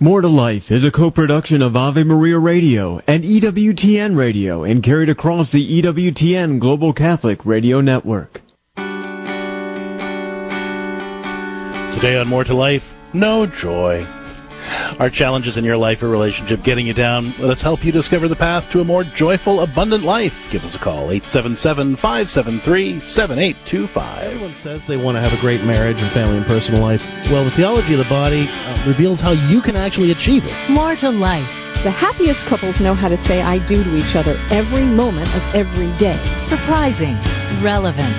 More to Life is a co-production of Ave Maria Radio and EWTN Radio and carried across the EWTN Global Catholic Radio Network. Today on More to Life, no joy. Our challenges in your life or relationship getting you down. Let us help you discover the path to a more joyful, abundant life. Give us a call, 877-573-7825. Everyone says they want to have a great marriage and family and personal life. Well, the theology of the body uh, reveals how you can actually achieve it. More to life. The happiest couples know how to say I do to each other every moment of every day. Surprising, relevant,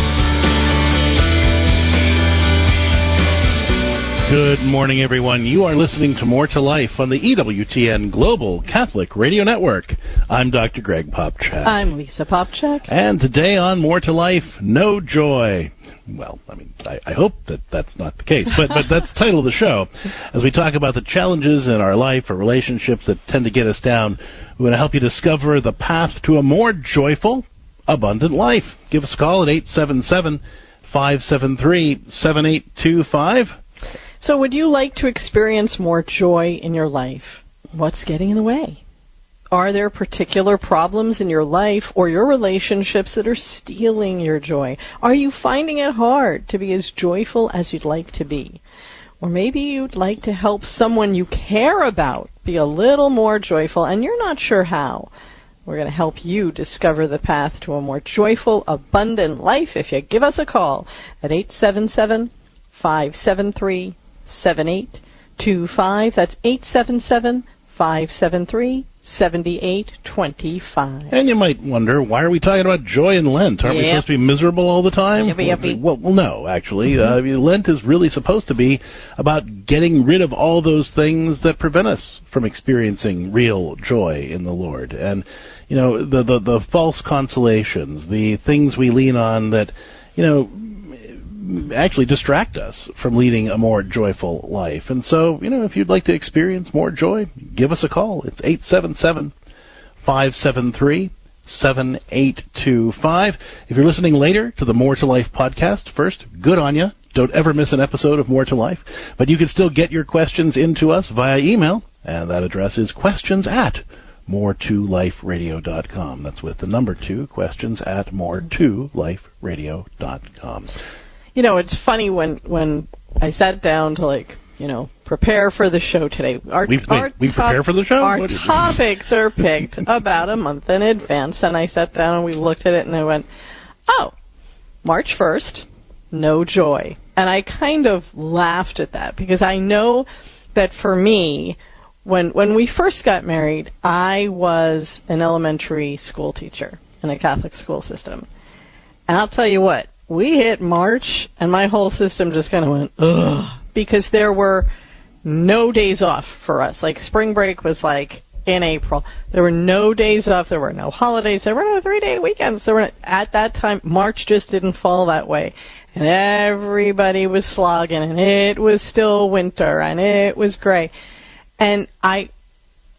Good morning, everyone. You are listening to More to Life on the EWTN Global Catholic Radio Network. I'm Dr. Greg Popcak. I'm Lisa Popcak. And today on More to Life, No Joy. Well, I mean, I, I hope that that's not the case, but, but that's the title of the show. As we talk about the challenges in our life or relationships that tend to get us down, we're going to help you discover the path to a more joyful, abundant life. Give us a call at 877 573 7825. So, would you like to experience more joy in your life? What's getting in the way? Are there particular problems in your life or your relationships that are stealing your joy? Are you finding it hard to be as joyful as you'd like to be? Or maybe you'd like to help someone you care about be a little more joyful and you're not sure how. We're going to help you discover the path to a more joyful, abundant life if you give us a call at 877 573 7825. That's 877 573 7825. And you might wonder, why are we talking about joy in Lent? Aren't we supposed to be miserable all the time? Yippee, yippee. Well, well, no, actually. Uh, I mean, Lent is really supposed to be about getting rid of all those things that prevent us from experiencing real joy in the Lord. And, you know, the, the, the false consolations, the things we lean on that, you know, actually distract us from leading a more joyful life. And so, you know, if you'd like to experience more joy, give us a call. It's 877 573 7825. If you're listening later to the More to Life podcast, first, good on you. Don't ever miss an episode of More to Life. But you can still get your questions into us via email, and that address is questions at more2liferadio.com. That's with the number two, questions at more2liferadio.com. You know, it's funny when when I sat down to like, you know, prepare for the show today. Our, We- wait, our prepare for the show? Our topics are picked about a month in advance, and I sat down and we looked at it, and I went, "Oh, March first, no joy," and I kind of laughed at that because I know that for me, when when we first got married, I was an elementary school teacher in a Catholic school system. And I'll tell you what, we hit March and my whole system just kind of went, ugh, because there were no days off for us. Like spring break was like in April. There were no days off. There were no holidays. There were no three day weekends. There were at that time March just didn't fall that way. And everybody was slogging and it was still winter and it was gray. And I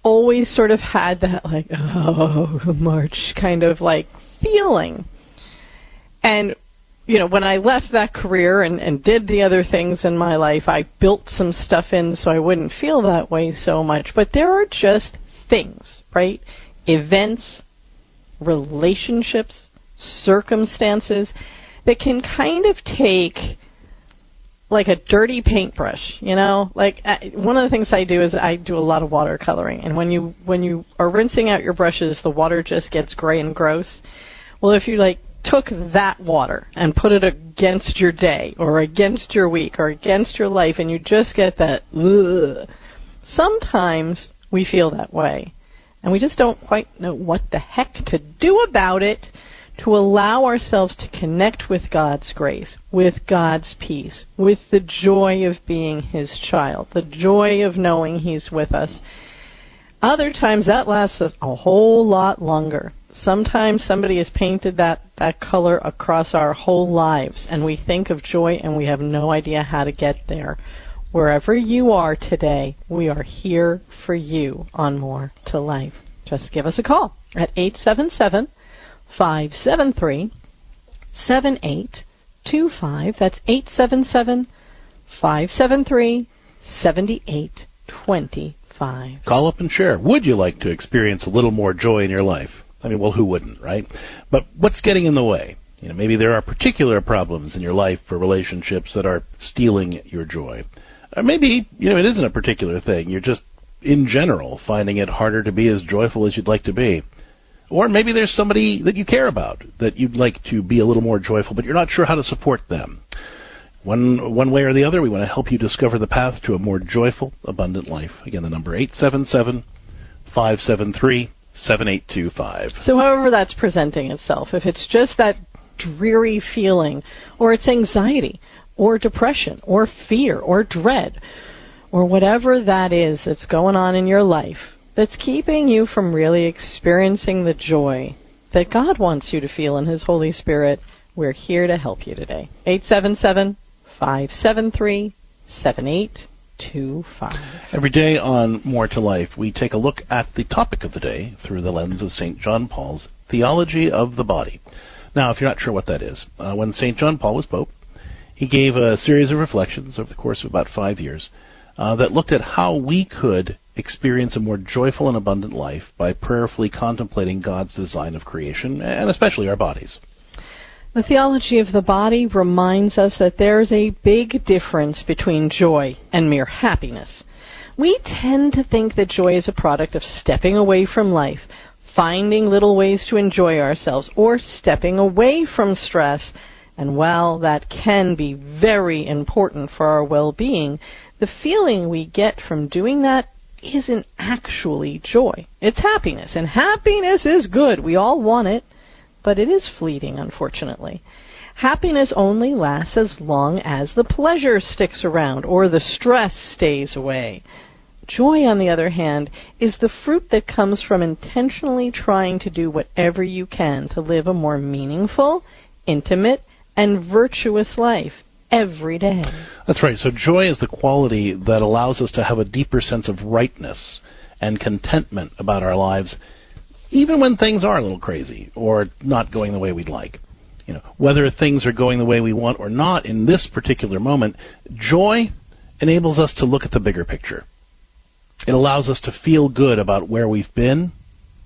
always sort of had that like, oh, March kind of like feeling. And you know, when I left that career and, and did the other things in my life, I built some stuff in so I wouldn't feel that way so much. But there are just things, right? Events, relationships, circumstances that can kind of take like a dirty paintbrush, you know? Like uh, one of the things I do is I do a lot of watercoloring, and when you when you are rinsing out your brushes, the water just gets gray and gross. Well, if you like took that water and put it against your day or against your week or against your life and you just get that ugh, sometimes we feel that way and we just don't quite know what the heck to do about it to allow ourselves to connect with God's grace, with God's peace, with the joy of being His child, the joy of knowing He's with us. Other times that lasts a whole lot longer. Sometimes somebody has painted that, that color across our whole lives, and we think of joy and we have no idea how to get there. Wherever you are today, we are here for you on More to Life. Just give us a call at 877 573 7825. That's 877 573 7825. Call up and share. Would you like to experience a little more joy in your life? I mean, well, who wouldn't, right? But what's getting in the way? You know, maybe there are particular problems in your life or relationships that are stealing your joy. Or maybe, you know, it isn't a particular thing. You're just, in general, finding it harder to be as joyful as you'd like to be. Or maybe there's somebody that you care about that you'd like to be a little more joyful, but you're not sure how to support them. One one way or the other, we want to help you discover the path to a more joyful, abundant life. Again, the number 877 573 7825. So, however that's presenting itself, if it's just that dreary feeling, or it's anxiety, or depression, or fear, or dread, or whatever that is that's going on in your life that's keeping you from really experiencing the joy that God wants you to feel in His Holy Spirit, we're here to help you today. 877 573 7825. Every day on More to Life, we take a look at the topic of the day through the lens of St. John Paul's Theology of the Body. Now, if you're not sure what that is, uh, when St. John Paul was Pope, he gave a series of reflections over the course of about five years uh, that looked at how we could experience a more joyful and abundant life by prayerfully contemplating God's design of creation, and especially our bodies. The theology of the body reminds us that there's a big difference between joy and mere happiness. We tend to think that joy is a product of stepping away from life, finding little ways to enjoy ourselves, or stepping away from stress. And while that can be very important for our well being, the feeling we get from doing that isn't actually joy. It's happiness, and happiness is good. We all want it but it is fleeting, unfortunately. Happiness only lasts as long as the pleasure sticks around or the stress stays away. Joy, on the other hand, is the fruit that comes from intentionally trying to do whatever you can to live a more meaningful, intimate, and virtuous life every day. That's right. So, joy is the quality that allows us to have a deeper sense of rightness and contentment about our lives even when things are a little crazy or not going the way we'd like. You know, whether things are going the way we want or not in this particular moment, joy enables us to look at the bigger picture. It allows us to feel good about where we've been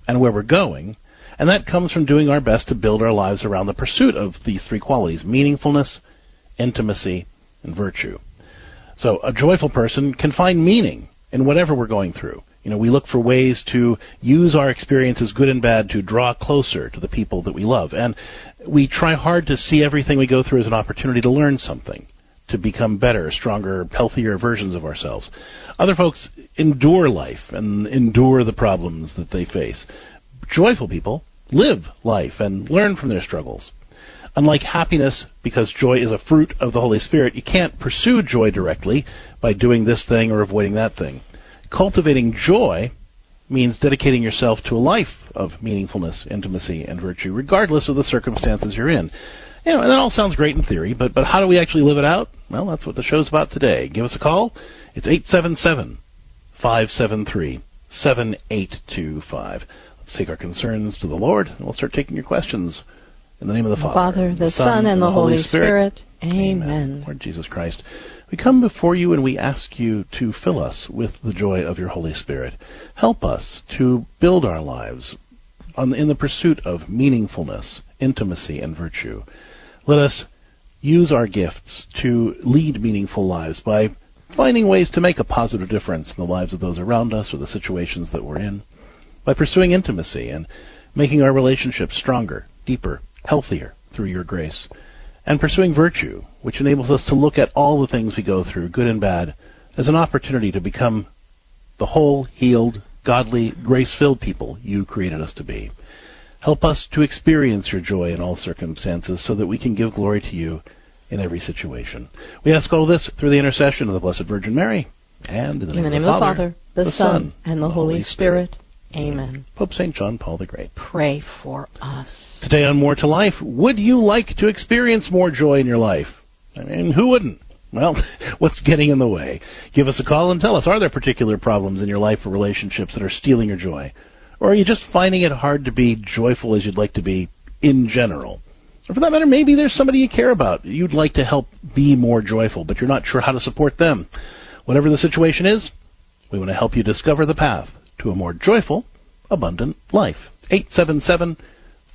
and where we're going, and that comes from doing our best to build our lives around the pursuit of these three qualities meaningfulness, intimacy, and virtue. So, a joyful person can find meaning in whatever we're going through. You know, we look for ways to use our experiences, good and bad, to draw closer to the people that we love. And we try hard to see everything we go through as an opportunity to learn something, to become better, stronger, healthier versions of ourselves. Other folks endure life and endure the problems that they face. Joyful people live life and learn from their struggles. Unlike happiness, because joy is a fruit of the Holy Spirit, you can't pursue joy directly by doing this thing or avoiding that thing cultivating joy means dedicating yourself to a life of meaningfulness, intimacy, and virtue, regardless of the circumstances you're in. You know, and that all sounds great in theory, but but how do we actually live it out? Well, that's what the show's about today. Give us a call. It's eight seven seven five seven three seven eight two five. Let's take our concerns to the Lord, and we'll start taking your questions. In the name of the Father, Father the, the Son, and the Holy Spirit. Spirit. Amen. Amen. Lord Jesus Christ. We come before you and we ask you to fill us with the joy of your Holy Spirit. Help us to build our lives on, in the pursuit of meaningfulness, intimacy, and virtue. Let us use our gifts to lead meaningful lives by finding ways to make a positive difference in the lives of those around us or the situations that we're in, by pursuing intimacy and making our relationships stronger, deeper, healthier through your grace and pursuing virtue, which enables us to look at all the things we go through, good and bad, as an opportunity to become the whole, healed, godly, grace filled people you created us to be. Help us to experience your joy in all circumstances so that we can give glory to you in every situation. We ask all this through the intercession of the Blessed Virgin Mary. And in the, In the name of the Father, the, Son, and the Holy Spirit. Amen. Pope St. John Paul the Great. Pray for us. Today on More to Life, would you like to experience more joy in your life? I mean, who wouldn't? Well, what's getting in the way? Give us a call and tell us are there particular problems in your life or relationships that are stealing your joy? Or are you just finding it hard to be joyful as you'd like to be in general? Or for that matter, maybe there's somebody you care about. You'd like to help be more joyful, but you're not sure how to support them. Whatever the situation is, we want to help you discover the path to a more joyful, abundant life. 877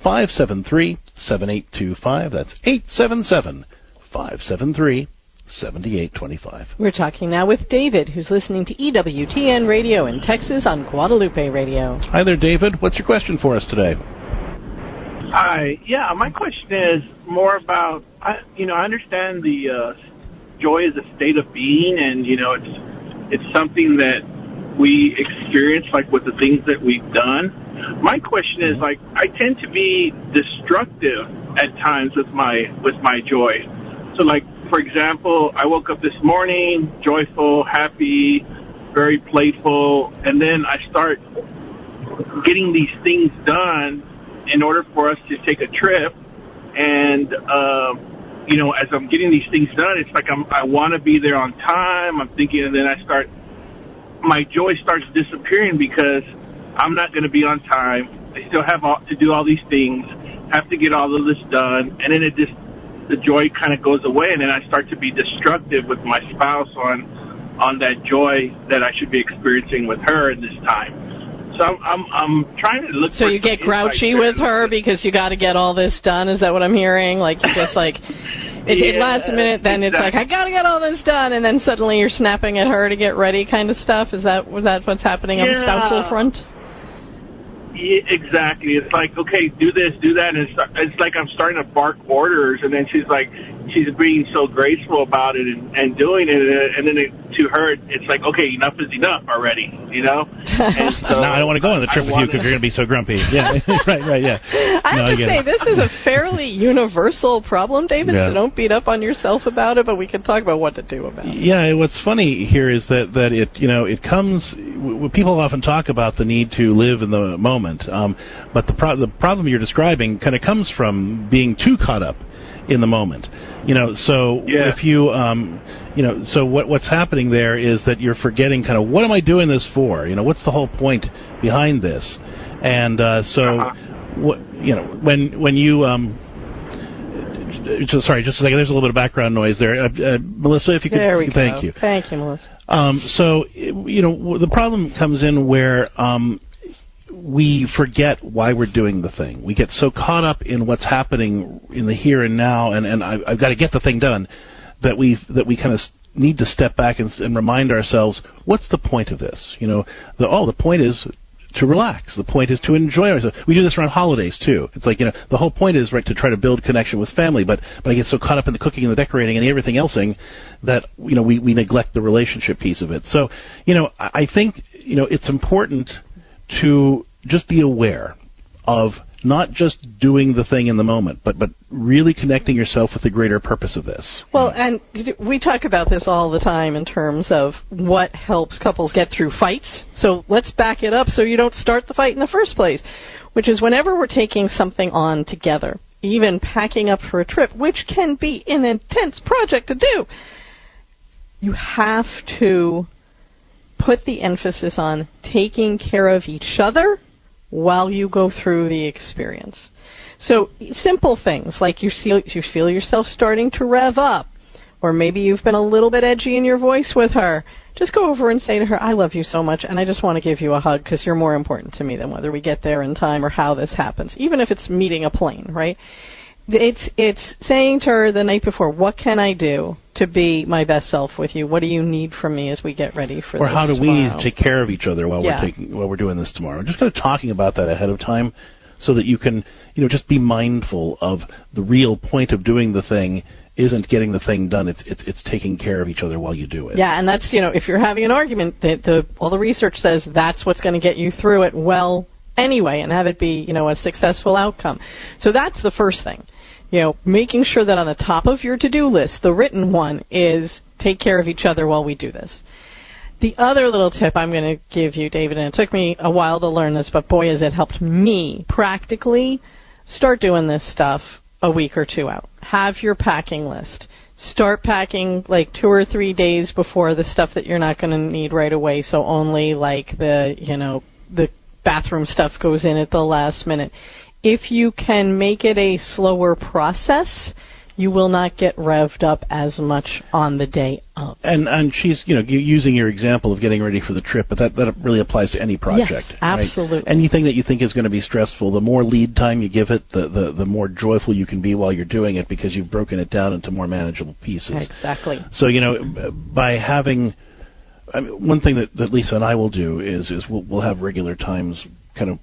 573 7825. That's 877 573 7825. We're talking now with David, who's listening to EWTN Radio in Texas on Guadalupe Radio. Hi there, David. What's your question for us today? Hi. Yeah, my question is more about, I, you know, I understand the uh, joy is a state of being, and you know, it's it's something that we experience, like with the things that we've done. My question is, like, I tend to be destructive at times with my with my joy. So, like, for example, I woke up this morning joyful, happy, very playful, and then I start getting these things done in order for us to take a trip. And, um, you know, as I'm getting these things done, it's like I'm, I want to be there on time. I'm thinking, and then I start, my joy starts disappearing because I'm not going to be on time. I still have all, to do all these things, have to get all of this done, and then it just, the joy kind of goes away, and then I start to be destructive with my spouse on, on that joy that I should be experiencing with her in this time. So I'm I'm, I'm trying to look. So you get grouchy with her because you got to get all this done. Is that what I'm hearing? Like you just like it, it Yeah, last minute, then it's like I got to get all this done, and then suddenly you're snapping at her to get ready, kind of stuff. Is that was that what's happening on the Yeah. spousal front? Yeah, exactly. It's like, okay, do this, do that, and it's, it's like I'm starting to bark orders, and then she's like, she's being so graceful about it and, and doing it, and then it, to her, it's like, okay, enough is enough already, you know. And so now I don't want to go on the trip with you because you're going to be so grumpy. Yeah, right, right, yeah. I No, have to get say, it. this is a fairly universal problem, David. Yeah. So don't beat up on yourself about it, but we can talk about what to do about it. Yeah, what's funny here is that that it you know it comes. w- w- People often talk about the need to live in the moment, um, but the pro- the problem you're describing kind of comes from being too caught up in the moment. You know, so Yeah. if you um, you know, so what what's happening there is that you're forgetting kind of what am I doing this for? You know, what's the whole point behind this? And uh, so, Uh-huh. what you know, when when you um, just, sorry, just a second. There's a little bit of background noise there. Uh, uh, Melissa, if you could, There we thank go. you. Thank you, Melissa. Um, so, you know, the problem comes in where um, we forget why we're doing the thing. We get so caught up in what's happening in the here and now, and, and I, I've got to get the thing done, that we that we kind of need to step back and, and remind ourselves, what's the point of this? You know, the, oh, the point is to relax. The point is to enjoy ourselves. We do this around holidays too. It's like you know the whole point is right to try to build connection with family, but but I get so caught up in the cooking and the decorating and everything else thing that you know we we neglect the relationship piece of it. So you know I I think you know it's important to just be aware of not just doing the thing in the moment, but but really connecting yourself with the greater purpose of this. Well, and we talk about this all the time in terms of what helps couples get through fights. So let's back it up so you don't start the fight in the first place, which is whenever we're taking something on together, even packing up for a trip, which can be an intense project to do, you have to put the emphasis on taking care of each other while you go through the experience. So simple things like you feel you feel yourself starting to rev up, or maybe you've been a little bit edgy in your voice with her. Just go over and say to her, "I love you so much, and I just want to give you a hug because you're more important to me than whether we get there in time or how this happens." Even if it's meeting a plane, right? It's it's saying to her the night before, "What can I do to be my best self with you? What do you need from me as we get ready for or how do we take care of each other while Yeah. we're taking while we're doing this tomorrow? Just kind of talking about that ahead of time, so that you can you know just be mindful of the real point of doing the thing isn't getting the thing done. It's it's it's taking care of each other while you do it. Yeah, and that's you know if you're having an argument, that the all the research says that's what's going to get you through it well anyway, and have it be you know a successful outcome. So that's the first thing. You know, making sure that on the top of your to-do list, the written one is take care of each other while we do this. The other little tip I'm going to give you, David, and it took me a while to learn this, but boy, has it helped me practically start doing this stuff a week or two out. Have your packing list. Start packing like two or three days before the stuff that you're not going to need right away, so only like the, you know, the bathroom stuff goes in at the last minute. If you can make it a slower process, you will not get revved up as much on the day of. And and she's you know using your example of getting ready for the trip, but that that really applies to any project. Yes, absolutely. Right? Anything that you think is going to be stressful, the more lead time you give it, the, the the more joyful you can be while you're doing it because you've broken it down into more manageable pieces. Exactly. So you know by having. I mean, one thing that, that Lisa and I will do is is we'll, we'll have regular times, kind of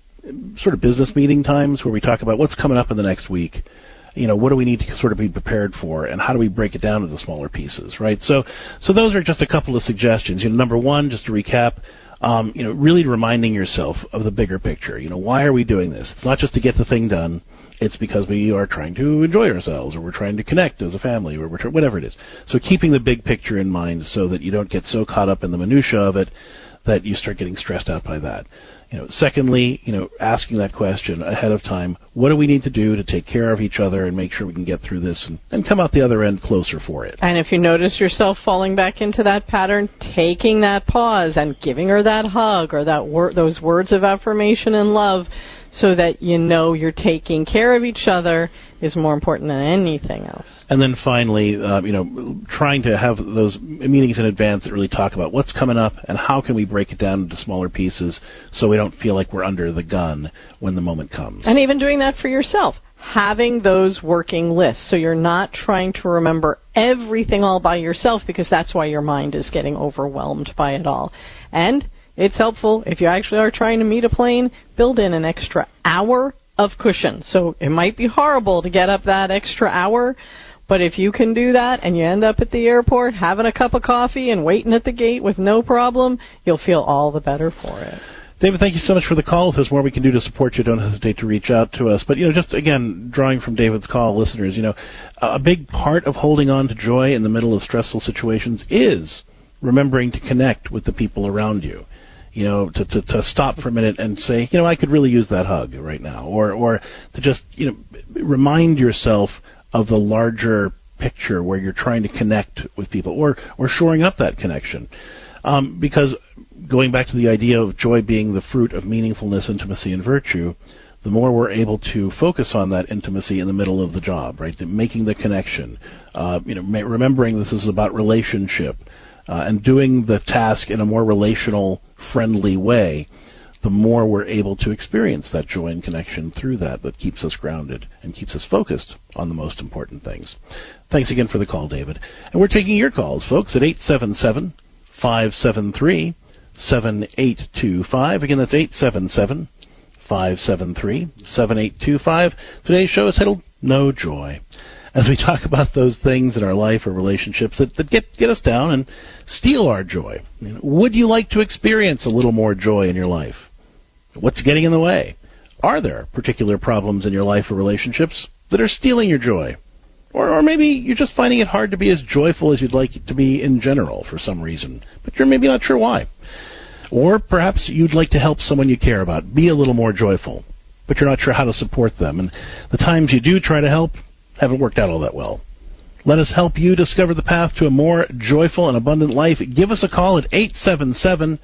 sort of business meeting times where we talk about what's coming up in the next week you know, what do we need to sort of be prepared for, and how do we break it down into smaller pieces, right? So, so those are just a couple of suggestions. You know, number one, just to recap, um, you know, really reminding yourself of the bigger picture. You know, why are we doing this? It's not just to get the thing done. It's because we are trying to enjoy ourselves, or we're trying to connect as a family, or we're tra- whatever it is. So, keeping the big picture in mind, so that you don't get so caught up in the minutia of it that you start getting stressed out by that. You know, secondly, you know, asking that question ahead of time, what do we need to do to take care of each other and make sure we can get through this and, and come out the other end closer for it? And if you notice yourself falling back into that pattern, taking that pause and giving her that hug or that wor- those words of affirmation and love so that you know you're taking care of each other is more important than anything else. And then finally, uh, you know, trying to have those meetings in advance that really talk about what's coming up and how can we break it down into smaller pieces so we don't feel like we're under the gun when the moment comes. And even doing that for yourself. Having those working lists so you're not trying to remember everything all by yourself because that's why your mind is getting overwhelmed by it all. And it's helpful if you actually are trying to meet a plane, build in an extra hour of cushion. So it might be horrible to get up that extra hour, but if you can do that and you end up at the airport having a cup of coffee and waiting at the gate with no problem, you'll feel all the better for it. David, thank you so much for the call. If there's more we can do to support you, don't hesitate to reach out to us. But you know, just again, drawing from David's call, listeners, you know, a big part of holding on to joy in the middle of stressful situations is remembering to connect with the people around you you know, to, to, to stop for a minute and say, you know, I could really use that hug right now, or or to just you know remind yourself of the larger picture where you're trying to connect with people, or or shoring up that connection. Um, because going back to the idea of joy being the fruit of meaningfulness, intimacy, and virtue, the more we're able to focus on that intimacy in the middle of the job, right? Making the connection, uh, you know, remembering this is about relationship, uh, and doing the task in a more relational, friendly way, the more we're able to experience that joy and connection through that that keeps us grounded and keeps us focused on the most important things. Thanks again for the call, David. And we're taking your calls, folks, at 877 573 7825. Again, that's 877 573 7825. Today's show is titled No Joy as we talk about those things in our life or relationships that, that get get us down and steal our joy. would you like to experience a little more joy in your life? What's getting in the way? Are there particular problems in your life or relationships that are stealing your joy? Or, or maybe you're just finding it hard to be as joyful as you'd like to be in general for some reason, but you're maybe not sure why. Or perhaps you'd like to help someone you care about be a little more joyful, but you're not sure how to support them. And the times you do try to help, haven't worked out all that well. Let us help you discover the path to a more joyful and abundant life. Give us a call at 877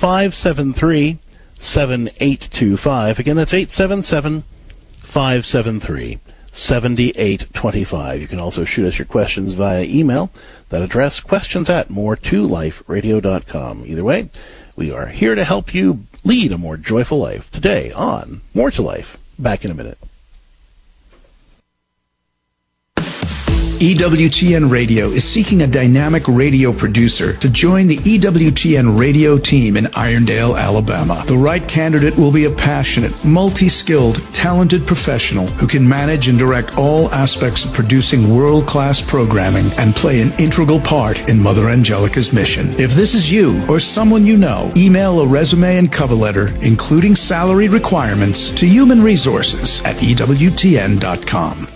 573 7825. Again, that's 877 573 7825. You can also shoot us your questions via email. That address, questions at more2liferadio.com. Either way, we are here to help you lead a more joyful life. Today on More to Life. Back in a minute. EWTN Radio is seeking a dynamic radio producer to join the EWTN radio team in Irondale, Alabama. The right candidate will be a passionate, multi skilled, talented professional who can manage and direct all aspects of producing world class programming and play an integral part in Mother Angelica's mission. If this is you or someone you know, email a resume and cover letter, including salary requirements, to human resources at EWTN.com.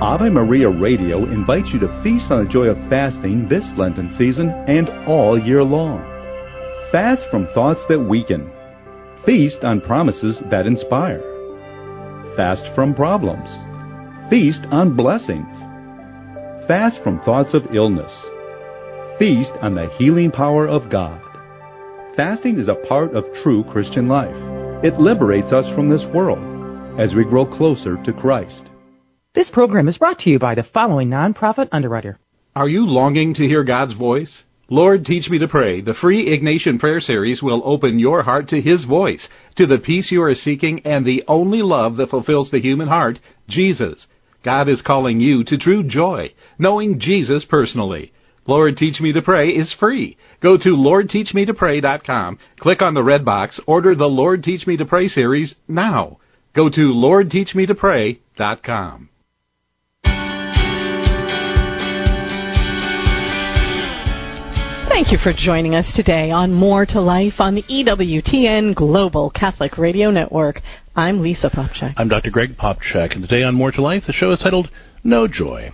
Ave Maria Radio invites you to feast on the joy of fasting this Lenten season and all year long. Fast from thoughts that weaken. Feast on promises that inspire. Fast from problems. Feast on blessings. Fast from thoughts of illness. Feast on the healing power of God. Fasting is a part of true Christian life. It liberates us from this world as we grow closer to Christ. This program is brought to you by the following nonprofit underwriter. Are you longing to hear God's voice? Lord, teach me to pray. The free Ignatian Prayer Series will open your heart to His voice, to the peace you are seeking, and the only love that fulfills the human heart, Jesus. God is calling you to true joy, knowing Jesus personally. Lord Teach Me to Pray is free. Go to LordTeachMeToPray.com, click on the red box, order the Lord Teach Me to Pray series now. Go to LordTeachMeToPray.com. Thank you for joining us today on More to Life on the EWTN Global Catholic Radio Network. I'm Lisa Popcak. I'm Dr. Greg Popcak, and today on More to Life, the show is titled No Joy,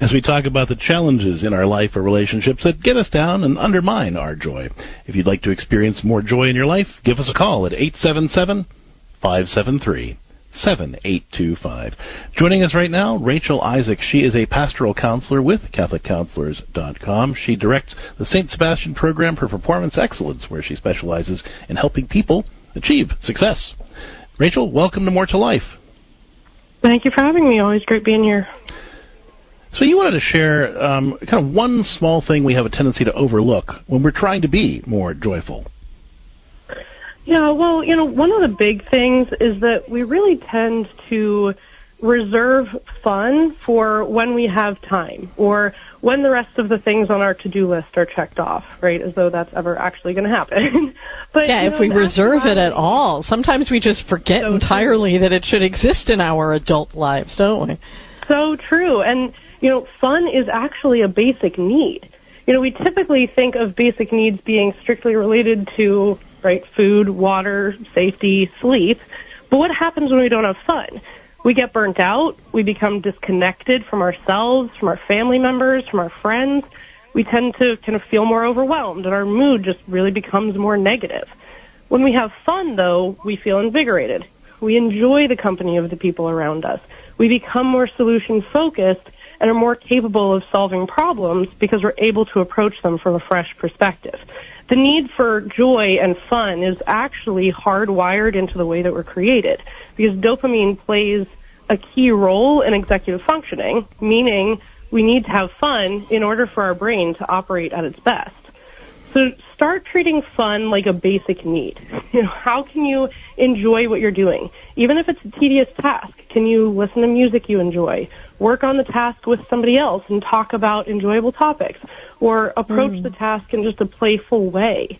as we talk about the challenges in our life or relationships that get us down and undermine our joy. If you'd like to experience more joy in your life, give us a call at 877 573 7825. Joining us right now, Rachel Isaac. She is a pastoral counselor with CatholicCounselors.com. She directs the St. Sebastian Program for Performance Excellence, where she specializes in helping people achieve success. Rachel, welcome to More to Life. Thank you for having me. Always great being here. So you wanted to share um, kind of one small thing we have a tendency to overlook when we're trying to be more joyful. Yeah, well, you know, one of the big things is that we really tend to reserve fun for when we have time or when the rest of the things on our to-do list are checked off, right? As though that's ever actually going to happen. but yeah, you if we reserve it at all, sometimes we just forget So entirely that it should exist in our adult lives, don't we? So true. And, you know, fun is actually a basic need. You know, we typically think of basic needs being strictly related to, right, food, water, safety, sleep. But what happens when we don't have fun? We get burnt out. We become disconnected from ourselves, from our family members, from our friends. We tend to kind of feel more overwhelmed and our mood just really becomes more negative. When we have fun though, we feel invigorated. We enjoy the company of the people around us. We become more solution focused and are more capable of solving problems because we're able to approach them from a fresh perspective. The need for joy and fun is actually hardwired into the way that we're created because dopamine plays a key role in executive functioning, meaning we need to have fun in order for our brain to operate at its best. So start treating fun like a basic need. You know, how can you enjoy what you're doing? Even if it's a tedious task, can you listen to music you enjoy? Work on the task with somebody else and talk about enjoyable topics or approach Mm. the task in just a playful way.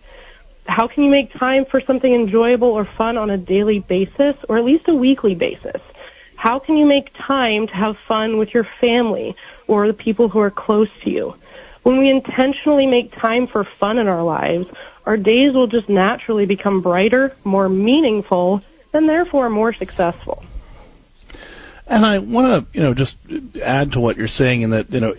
How can you make time for something enjoyable or fun on a daily basis or at least a weekly basis? How can you make time to have fun with your family or the people who are close to you? When we intentionally make time for fun in our lives, our days will just naturally become brighter, more meaningful, and therefore more successful. And I want to, you know, just add to what you're saying in that, you know,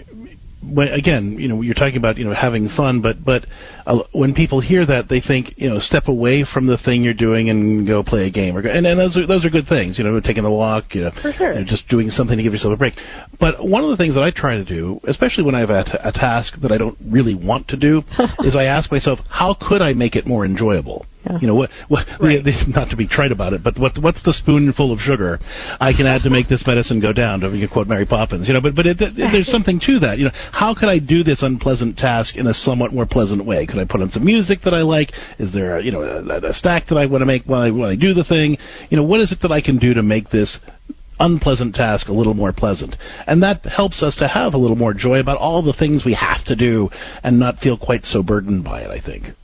again, you know, you're talking about, you know, having fun, but but uh, when people hear that, they think, you know, step away from the thing you're doing and go play a game, or go, and, and those are those are good things, you know, taking a walk, you know, sure. you know, just doing something to give yourself a break. But one of the things that I try to do, especially when I have a, t- a task that I don't really want to do, is I ask myself, how could I make it more enjoyable? You know what? what the, the, not to be trite about it, but what, what's the spoonful of sugar I can add to make this medicine go down? To quote Mary Poppins, you know. But but it, it, there's something to that. You know, how could I do this unpleasant task in a somewhat more pleasant way? Could I put on some music that I like? Is there a, you know a, a stack that I want to make when I when I do the thing? You know, what is it that I can do to make this unpleasant task a little more pleasant. And that helps us to have a little more joy about all the things we have to do and not feel quite so burdened by it, I think.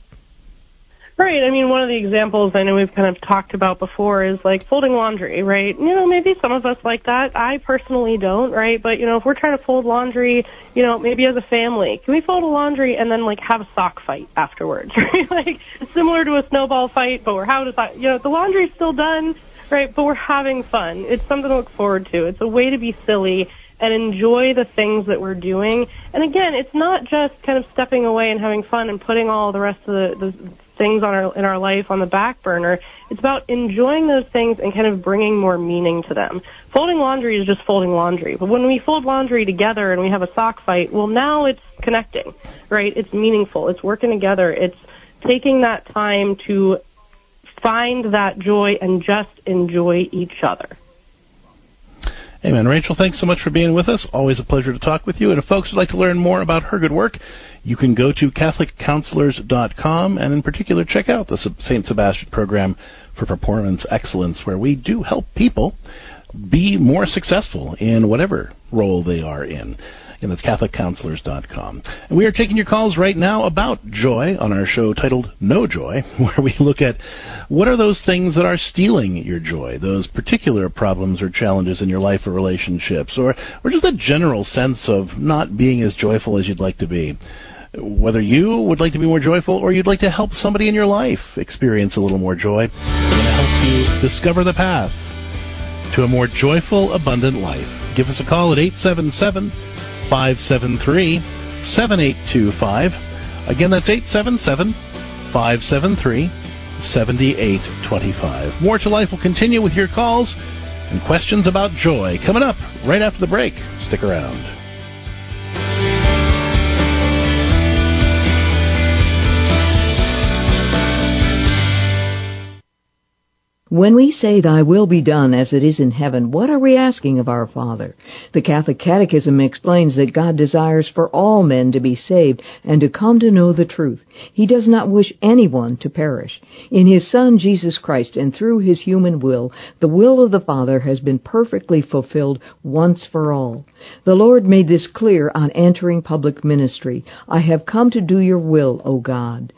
Right. I mean, one of the examples I know we've kind of talked about before is like folding laundry, right? You know, maybe some of us like that. I personally don't, right? But, you know, if we're trying to fold laundry, you know, maybe as a family, can we fold a laundry and then like have a sock fight afterwards, right? like similar to a snowball fight, but we're a fight. You know, the laundry's still done, right? But we're having fun. It's something to look forward to. It's a way to be silly and enjoy the things that we're doing. And again, it's not just kind of stepping away and having fun and putting all the rest of the, the things on our in our life on the back burner. It's about enjoying those things and kind of bringing more meaning to them. Folding laundry is just folding laundry, but when we fold laundry together and we have a sock fight, well now it's connecting, right? It's meaningful. It's working together. It's taking that time to find that joy and just enjoy each other. Amen. Rachel, thanks so much for being with us. Always a pleasure to talk with you. And if folks would like to learn more about her good work, you can go to CatholicCounselors.com and, in particular, check out the St. Sebastian Program for Performance Excellence, where we do help people be more successful in whatever role they are in. And that's CatholicCounselors.com. And we are taking your calls right now about joy on our show titled No Joy, where we look at what are those things that are stealing your joy, those particular problems or challenges in your life or relationships, or, or just a general sense of not being as joyful as you'd like to be whether you would like to be more joyful or you'd like to help somebody in your life experience a little more joy, we're going to help you discover the path to a more joyful, abundant life. Give us a call at 877 573 7825. Again, that's 877 573 7825. More to Life will continue with your calls and questions about joy coming up right after the break. Stick around. When we say, Thy will be done as it is in heaven, what are we asking of our Father? The Catholic Catechism explains that God desires for all men to be saved and to come to know the truth. He does not wish anyone to perish. In His Son, Jesus Christ, and through His human will, the will of the Father has been perfectly fulfilled once for all. The Lord made this clear on entering public ministry. I have come to do your will, O God.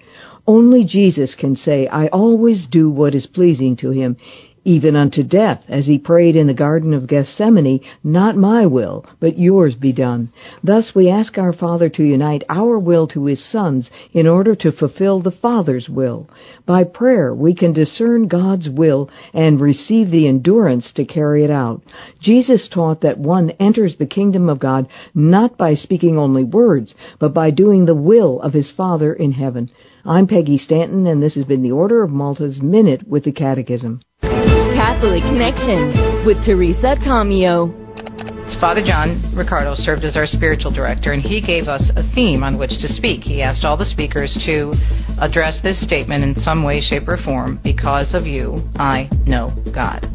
Only Jesus can say, I always do what is pleasing to him, even unto death, as he prayed in the Garden of Gethsemane, Not my will, but yours be done. Thus we ask our Father to unite our will to his Son's in order to fulfill the Father's will. By prayer we can discern God's will and receive the endurance to carry it out. Jesus taught that one enters the kingdom of God not by speaking only words, but by doing the will of his Father in heaven. I'm Peggy Stanton, and this has been the Order of Malta's Minute with the Catechism. Catholic Connection with Teresa Tomeo. Father John Riccardo served as our spiritual director, and he gave us a theme on which to speak. He asked all the speakers to address this statement in some way, shape, or form Because of you, I know God.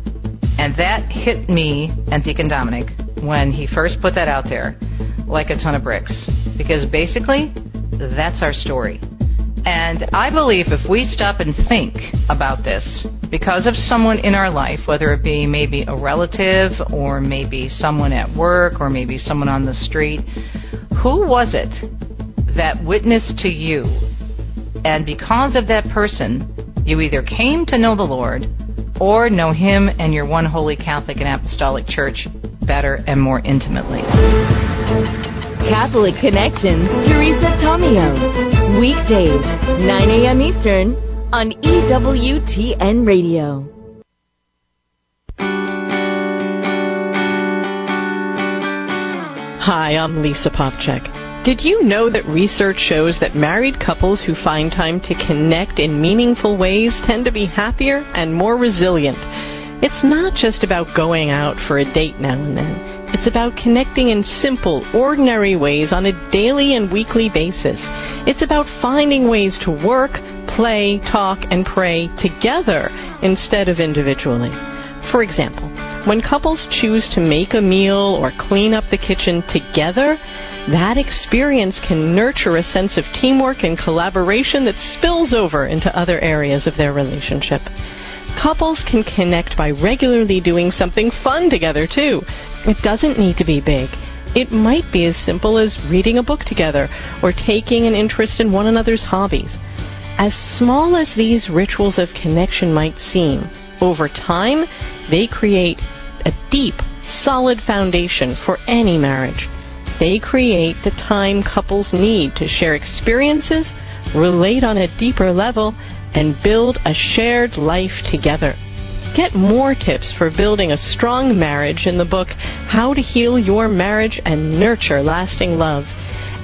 And that hit me and Deacon Dominic when he first put that out there like a ton of bricks. Because basically, that's our story. And I believe if we stop and think about this, because of someone in our life, whether it be maybe a relative or maybe someone at work or maybe someone on the street, who was it that witnessed to you? And because of that person, you either came to know the Lord or know Him and your one holy Catholic and Apostolic Church better and more intimately. Catholic Connection, Teresa Tomeo. Weekdays, 9 a.m. Eastern on EWTN Radio. Hi, I'm Lisa Popcak. Did you know that research shows that married couples who find time to connect in meaningful ways tend to be happier and more resilient? It's not just about going out for a date now and then. It's about connecting in simple, ordinary ways on a daily and weekly basis. It's about finding ways to work, play, talk, and pray together instead of individually. For example, when couples choose to make a meal or clean up the kitchen together, that experience can nurture a sense of teamwork and collaboration that spills over into other areas of their relationship. Couples can connect by regularly doing something fun together, too. It doesn't need to be big. It might be as simple as reading a book together or taking an interest in one another's hobbies. As small as these rituals of connection might seem, over time, they create a deep, solid foundation for any marriage. They create the time couples need to share experiences, relate on a deeper level, and build a shared life together. Get more tips for building a strong marriage in the book How to Heal Your Marriage and Nurture Lasting Love.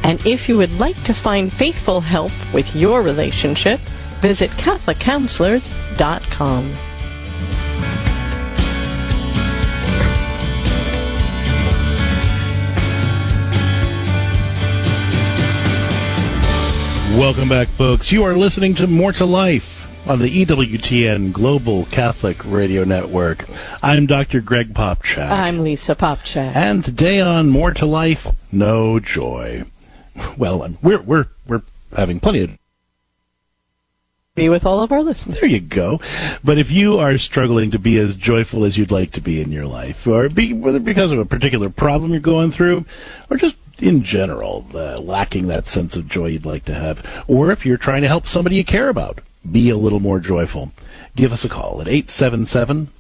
And if you would like to find faithful help with your relationship, visit CatholicCounselors.com. Welcome back, folks. You are listening to More to Life on the EWTN Global Catholic Radio Network. I'm Dr. Greg Popcak. I'm Lisa Popcak. And today on More to Life, no joy. Well, um, we're we're we're having plenty of be with all of our listeners. There you go. But if you are struggling to be as joyful as you'd like to be in your life, or be, whether because of a particular problem you're going through, or just in general uh, lacking that sense of joy you'd like to have, or if you're trying to help somebody you care about be a little more joyful, give us a call at 877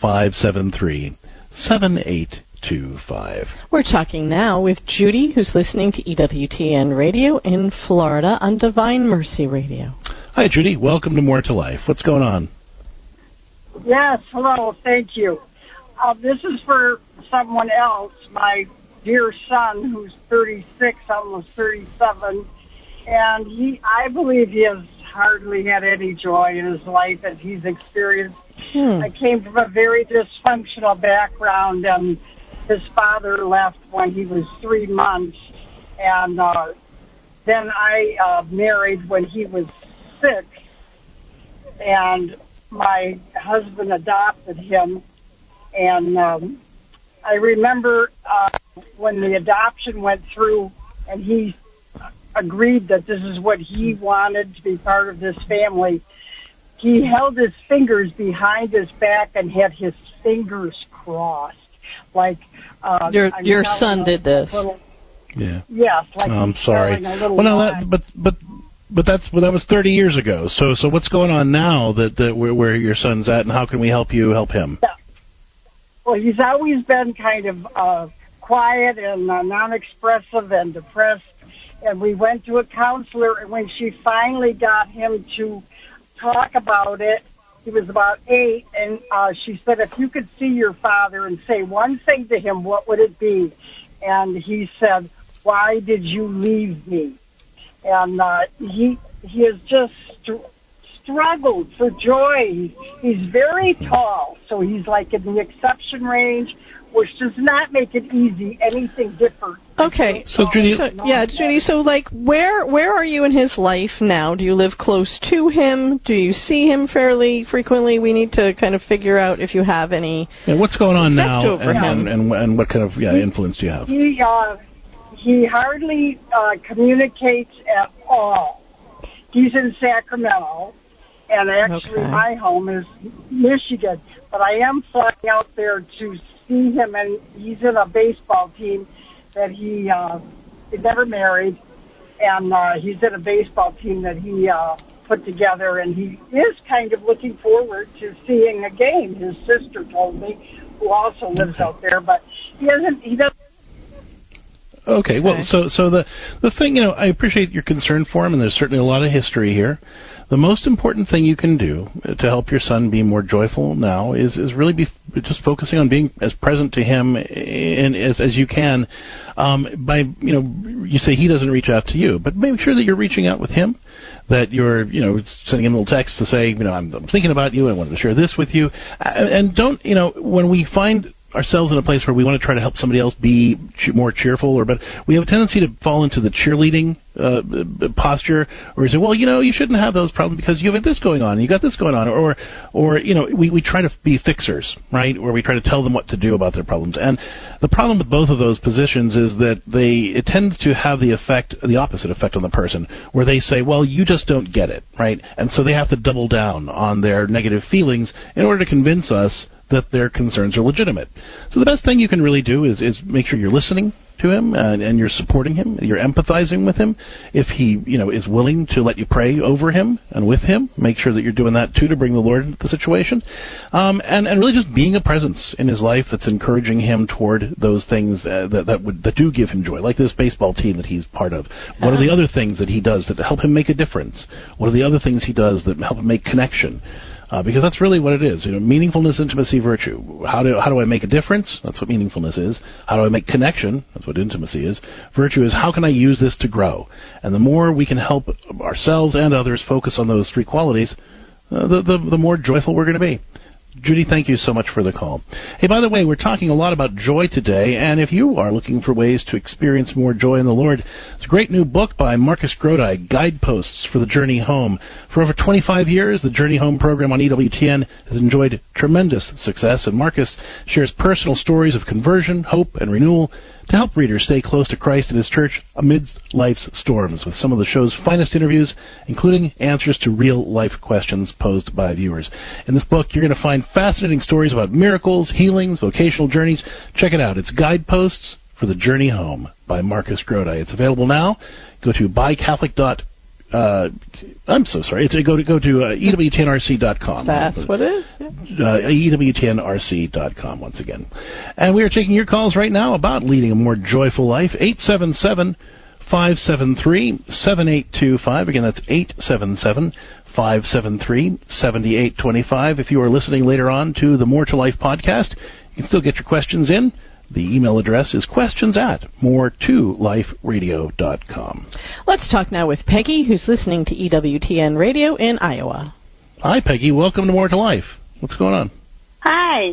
573 7825. We're talking now with Judy, who's listening to EWTN Radio in Florida on Divine Mercy Radio. Hi, Judy. Welcome to More to Life. What's going on? Yes, hello. Thank you. Uh, this is for someone else. My dear son, who's 36, almost 37, and he, I believe, he has hardly had any joy in his life as he's experienced. Hmm. I came from a very dysfunctional background, and his father left when he was three months, and uh, then I uh, married when he was six, and my husband adopted him, and um, I remember uh, when the adoption went through, and he agreed that this is what he wanted to be part of this family. He held his fingers behind his back and had his fingers crossed, like uh, your I'm your son did this. Little, Yeah. yes, like Oh, I'm sorry. telling a little Well, no, that, but but but that's well, that was 30 years ago. So so what's going on now that that where, where your son's at, and how can we help you help him? Well, he's always been kind of uh, quiet and uh, non-expressive and depressed. And we went to a counselor, and when she finally got him to talk about it, he was about eight, and uh, she said, "If you could see your father and say one thing to him, what would it be?" And he said, "Why did you leave me?" And uh, he he has just str- struggled for joy. He's very tall, so he's like in the exception range, which does not make it easy. Anything different. Okay. So, Judy- so, yeah, Judy. So, like, where where are you in his life now? Do you live close to him? Do you see him fairly frequently? We need to kind of figure out if you have any. Yeah, what's going on now, over and, him. and, and and what kind of yeah influence do you have? He uh, he hardly uh, communicates at all. He's in Sacramento, and actually Okay. my home is Michigan. But I am flying out there to see him, and he's in a baseball team that he uh, never married, and uh, he's in a baseball team that he uh, put together, and he is kind of looking forward to seeing a game. His sister told me, who also lives out there, but he doesn't. He doesn't. Okay, well, so so the the thing, you know, I appreciate your concern for him, and there's certainly a lot of history here. The most important thing you can do to help your son be more joyful now is is really be just focusing on being as present to him and as as you can. Um, by you know, you say he doesn't reach out to you, but make sure that you're reaching out with him. That you're you know sending him a little text to say you know I'm, I'm thinking about you. I wanted to share this with you, and and don't you know when we find ourselves in a place where we want to try to help somebody else be more cheerful, or but we have a tendency to fall into the cheerleading uh, posture, we say, well, you know, you shouldn't have those problems because you have this going on, you got this going on, or or you know, we we try to be fixers, right? Where we try to tell them what to do about their problems, and the problem with both of those positions is that they it tends to have the effect, the opposite effect on the person, where they say, well, you just don't get it, right? And so they have to double down on their negative feelings in order to convince us that their concerns are legitimate. So the best thing you can really do is, is make sure you're listening to him and, and you're supporting him, you're empathizing with him. If he, you know, is willing to let you pray over him and with him, make sure that you're doing that too to bring the Lord into the situation, um, and and really just being a presence in his life that's encouraging him toward those things uh, that that would that do give him joy, like this baseball team that he's part of. What are the other things that he does that help him make a difference? What are the other things he does that help him make connection? Uh, because that's really what it is. You know, meaningfulness, intimacy, virtue. How do how do I make a difference? That's what meaningfulness is. How do I make connection? That's what intimacy is. Virtue is how can I use this to grow? And the more we can help ourselves and others focus on those three qualities, uh, the, the the more joyful we're going to be. Judy, thank you so much for the call. Hey, by the way, we're talking a lot about joy today, and if you are looking for ways to experience more joy in the Lord, it's a great new book by Marcus Grodi, Guideposts for the Journey Home. For over 25 years, the Journey Home program on EWTN has enjoyed tremendous success, and Marcus shares personal stories of conversion, hope, and renewal to help readers stay close to Christ and His church amidst life's storms with some of the show's finest interviews, including answers to real life questions posed by viewers. In this book, you're going to find fascinating stories about miracles, healings, vocational journeys. Check it out. It's Guideposts for the Journey Home by Marcus Grodi. It's available now. Go to buycatholic.com uh, I'm so sorry. It's, go to go to uh, ewtnrc.com. That's what it is. Yeah. Uh, ewtnrc.com once again. And we are taking your calls right now about leading a more joyful life. 877 573 7825. Again, that's 877 573 7825. If you are listening later on to the More to Life podcast, you can still get your questions in. The email address is questions at more2liferadio.com. Let's talk now with Peggy, who's listening to EWTN Radio in Iowa. Hi, Peggy. Welcome to More to Life. What's going on? Hi.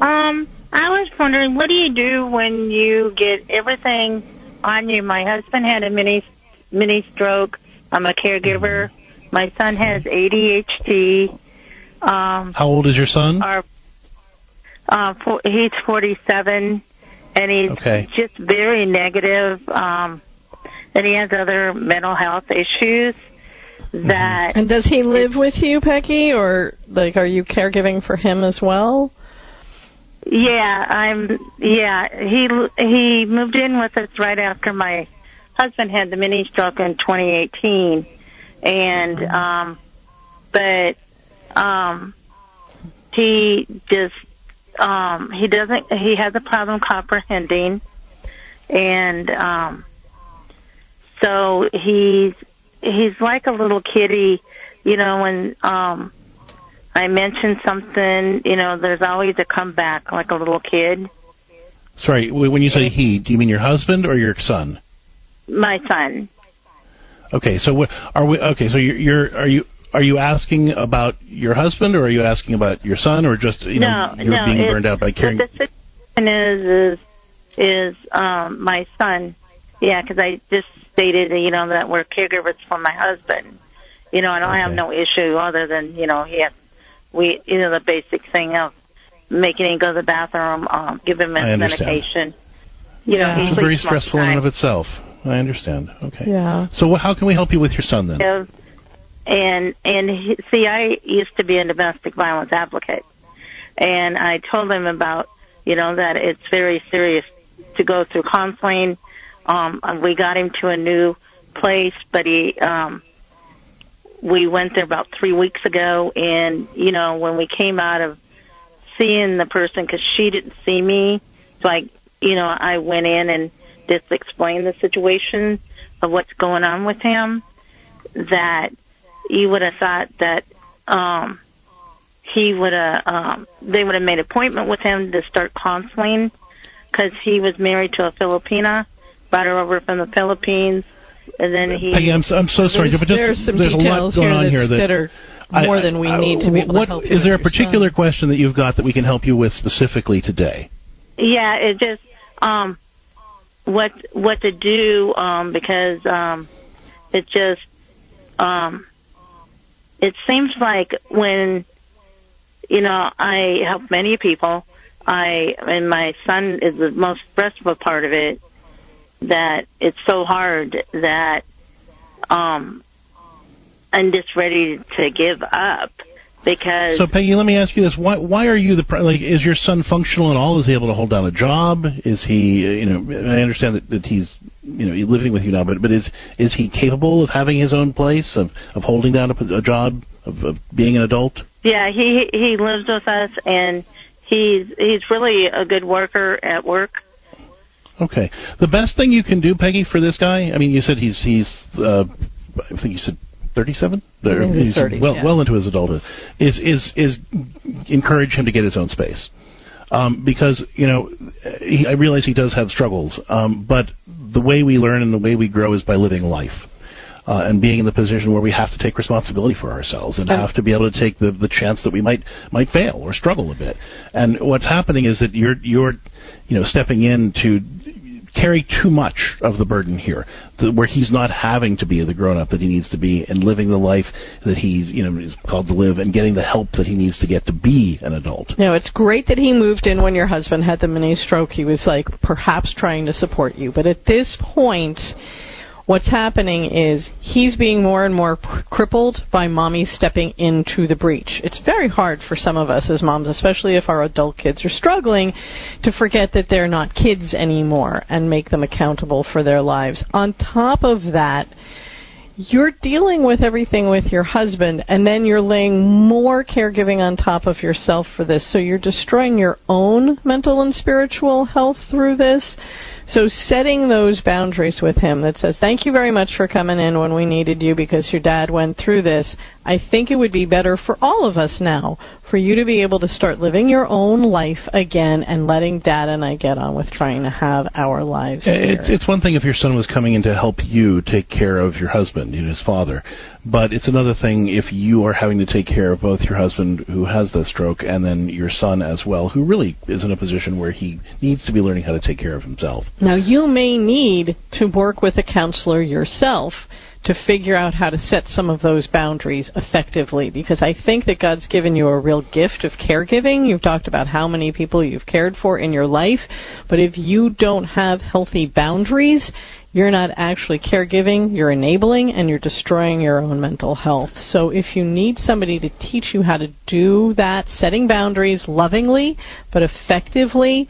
Um, I was wondering, what do you do when you get everything on you? My husband had a mini mini stroke. I'm a caregiver. My son has ADHD. Um, How old is your son? Our uh, for, he's 47, and he's okay. just very negative. Um, and he has other mental health issues that. And does he live with you, Peggy, or like are you caregiving for him as well? Yeah, I'm. Yeah, he he moved in with us right after my husband had the mini stroke in 2018, and um, but um, he just um he doesn't he has a problem comprehending. And um so he's he's like a little kitty you know when um i mention something you know there's always a comeback like a little kid. Sorry when you say he do you mean your husband or your son? My son. Okay so what are we okay so you're, you're are you are you asking about your husband, or are you asking about your son, or just you no, know you're no, being it, burned out by caring? What the situation is is is um, my son. Yeah, because I just stated you know that we're caregivers for my husband. You know, and I have no issue other than you know he has we you know the basic thing of making him go to the bathroom, um, give him his medication. You know, it's very stressful in and of itself. I understand. Okay. Yeah. So how can we help you with your son then? Yeah and and he, see i used to be a domestic violence advocate. And i told him about you know that it's very serious to go through counseling. Um we got him to a new place but he um we went there about three weeks ago. And you know when we came out of seeing the person because she didn't see me so i you know i went in and just explained the situation of what's going on with him that you would have thought that um he would have um they would have made appointment with him to start counseling because he was married to a Filipina, brought her over from the Philippines, and then he. Peggy, I'm so, I'm so sorry, there's, but just, there's some there's a lot details going on here, here that, that are more I, than we I, need to be able what, to help you Is there a particular son. question that you've got that we can help you with specifically today? yeah, it just um what what to do um because um it just um it seems like when you know I help many people I and my son is the most stressful part of it that it's so hard that um I'm just ready to give up because So Peggy, let me ask you this: Why why are you the like? Is your son functional at all? Is he able to hold down a job? Is he uh, you know? I understand that, that he's you know living with you now, but but is is he capable of having his own place of of holding down a, a job of, of being an adult? yeah he he lives with us and he's he's really a good worker at work Okay. The best thing you can do, Peggy, for this guy. I mean, you said he's he's. Uh, I think you said thirty-seven. In his He's 30s, well yeah. well into his adulthood. Is is is encourage him to get his own space. Um, because you know, he, I realize he does have struggles, um, but the way we learn and the way we grow is by living life. Uh, and being in the position where we have to take responsibility for ourselves and have to be able to take the, the chance that we might might fail or struggle a bit. And what's happening is that you're you're you know stepping in to carry too much of the burden here, the, where he's not having to be the grown up that he needs to be and living the life that he's you know is called to live and getting the help that he needs to get to be an adult. No, it's great that he moved in when your husband had the mini stroke. He was like perhaps trying to support you. But at this point, what's happening is he's being more and more p- crippled by mommy stepping into the breach. It's very hard for some of us as moms, especially if our adult kids are struggling, to forget that they're not kids anymore and make them accountable for their lives. On top of that, you're dealing with everything with your husband and then you're laying more caregiving on top of yourself for this so you're destroying your own mental and spiritual health through this so setting those boundaries with him that says thank you very much for coming in when we needed you because your dad went through this i think it would be better for all of us now for you to be able to start living your own life again and letting dad and i get on with trying to have our lives. It's it's one thing if your son was coming in to help you take care of your husband, you know, his father, but it's another thing if you are having to take care of both your husband who has the stroke and then your son as well, who really is in a position where he needs to be learning how to take care of himself. Now, you may need to work with a counselor yourself to figure out how to set some of those boundaries effectively because I think that God's given you a real gift of caregiving. You've talked about how many people you've cared for in your life, but if you don't have healthy boundaries, you're not actually caregiving, you're enabling, and you're destroying your own mental health. So if you need somebody to teach you how to do that, setting boundaries lovingly but effectively,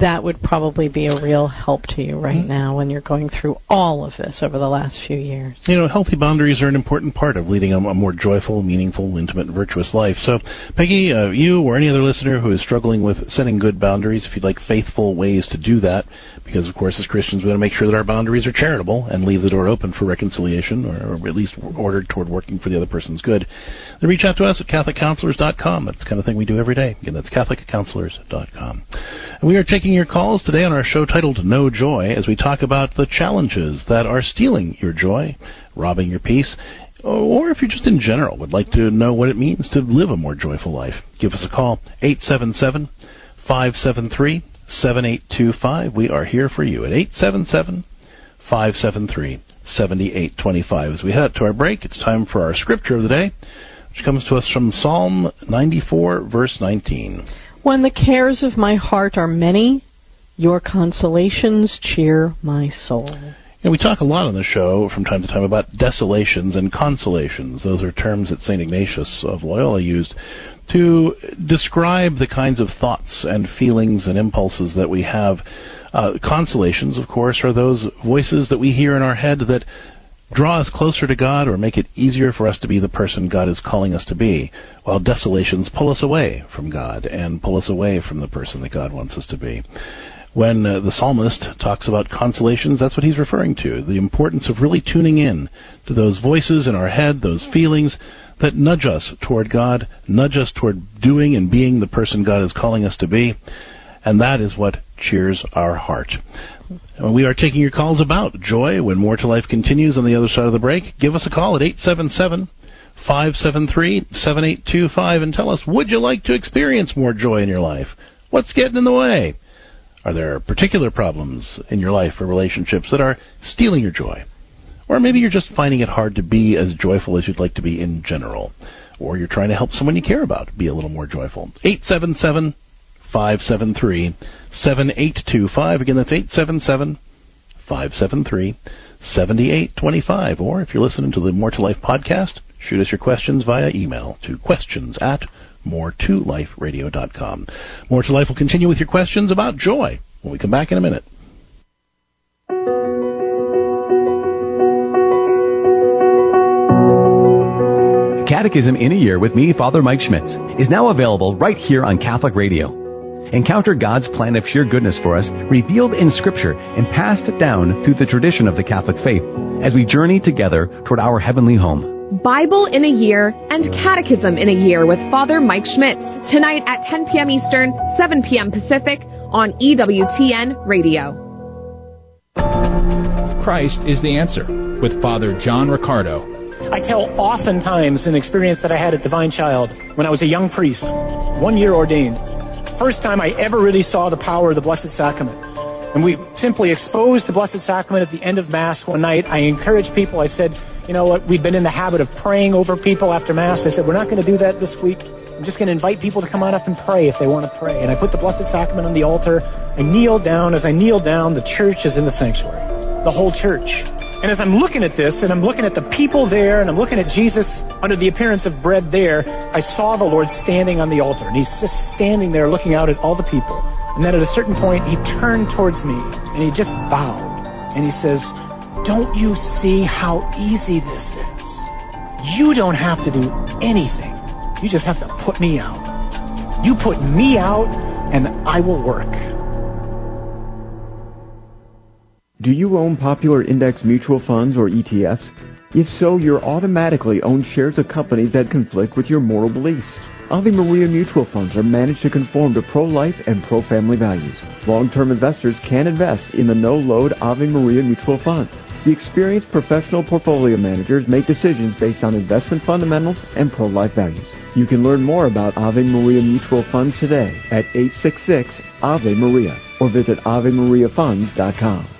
that would probably be a real help to you right now when you're going through all of this over the last few years. You know, healthy boundaries are an important part of leading a, a more joyful, meaningful, intimate, and virtuous life. So, Peggy, uh, you or any other listener who is struggling with setting good boundaries, if you'd like faithful ways to do that, because of course, as Christians, we want to make sure that our boundaries are charitable and leave the door open for reconciliation, or, or at least ordered toward working for the other person's good. Then reach out to us at CatholicCounselors.com. That's the kind of thing we do every day. Again, that's CatholicCounselors.com. And we are taking your calls today on our show titled No Joy as we talk about the challenges that are stealing your joy, robbing your peace, or if you just in general would like to know what it means to live a more joyful life. Give us a call, 877 573 7825. We are here for you at 877 573 7825. As we head out to our break, it's time for our scripture of the day, which comes to us from Psalm 94, verse 19. When the cares of my heart are many, your consolations cheer my soul. And we talk a lot on the show from time to time about desolations and consolations. Those are terms that St. Ignatius of Loyola used to describe the kinds of thoughts and feelings and impulses that we have. Uh, consolations, of course, are those voices that we hear in our head that draw us closer to God or make it easier for us to be the person God is calling us to be, while desolations pull us away from God and pull us away from the person that God wants us to be. When uh, the psalmist talks about consolations, that's what he's referring to the importance of really tuning in to those voices in our head, those feelings that nudge us toward God, nudge us toward doing and being the person God is calling us to be. And that is what cheers our heart. We are taking your calls about joy when More to Life continues on the other side of the break. Give us a call at 877 573 7825 and tell us would you like to experience more joy in your life? What's getting in the way? Are there particular problems in your life or relationships that are stealing your joy? Or maybe you're just finding it hard to be as joyful as you'd like to be in general. Or you're trying to help someone you care about be a little more joyful. 877 573 7825. Again, that's 877 573 7825. Or if you're listening to the More to Life podcast, shoot us your questions via email to questions at more2liferadio.com. More to Life will continue with your questions about joy when we come back in a minute. Catechism in a Year with me, Father Mike Schmitz, is now available right here on Catholic Radio. Encounter God's plan of sheer goodness for us, revealed in Scripture and passed down through the tradition of the Catholic faith, as we journey together toward our heavenly home. Bible in a Year and Catechism in a Year with Father Mike Schmitz, tonight at 10 p.m. Eastern, 7 p.m. Pacific, on EWTN Radio. Christ is the answer with Father John Riccardo. I tell oftentimes an experience that I had at Divine Child when I was a young priest, one year ordained. First time I ever really saw the power of the Blessed Sacrament. And we simply exposed the Blessed Sacrament at the end of Mass one night. I encouraged people, I said, you know what, we've been in the habit of praying over people after Mass. I said, we're not going to do that this week. I'm just going to invite people to come on up and pray if they want to pray. And I put the Blessed Sacrament on the altar. I kneel down. As I kneel down, the church is in the sanctuary. The whole church. And as I'm looking at this, and I'm looking at the people there, and I'm looking at Jesus under the appearance of bread there, I saw the Lord standing on the altar. And he's just standing there looking out at all the people. And then at a certain point, he turned towards me, and he just bowed. And he says, Don't you see how easy this is? You don't have to do anything. You just have to put me out. You put me out, and I will work. Do you own popular index mutual funds or ETFs? If so, you're automatically own shares of companies that conflict with your moral beliefs. Ave Maria mutual funds are managed to conform to pro-life and pro-family values. Long-term investors can invest in the no-load Ave Maria mutual funds. The experienced professional portfolio managers make decisions based on investment fundamentals and pro-life values. You can learn more about Ave Maria mutual funds today at 866 Ave Maria or visit AveMariaFunds.com.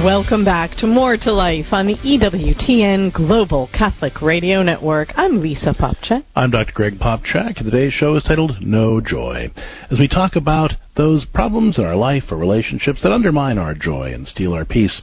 Welcome back to More to Life on the EWTN Global Catholic Radio Network. I'm Lisa Popcak. I'm Dr. Greg Popcak, and today's show is titled No Joy, as we talk about those problems in our life or relationships that undermine our joy and steal our peace.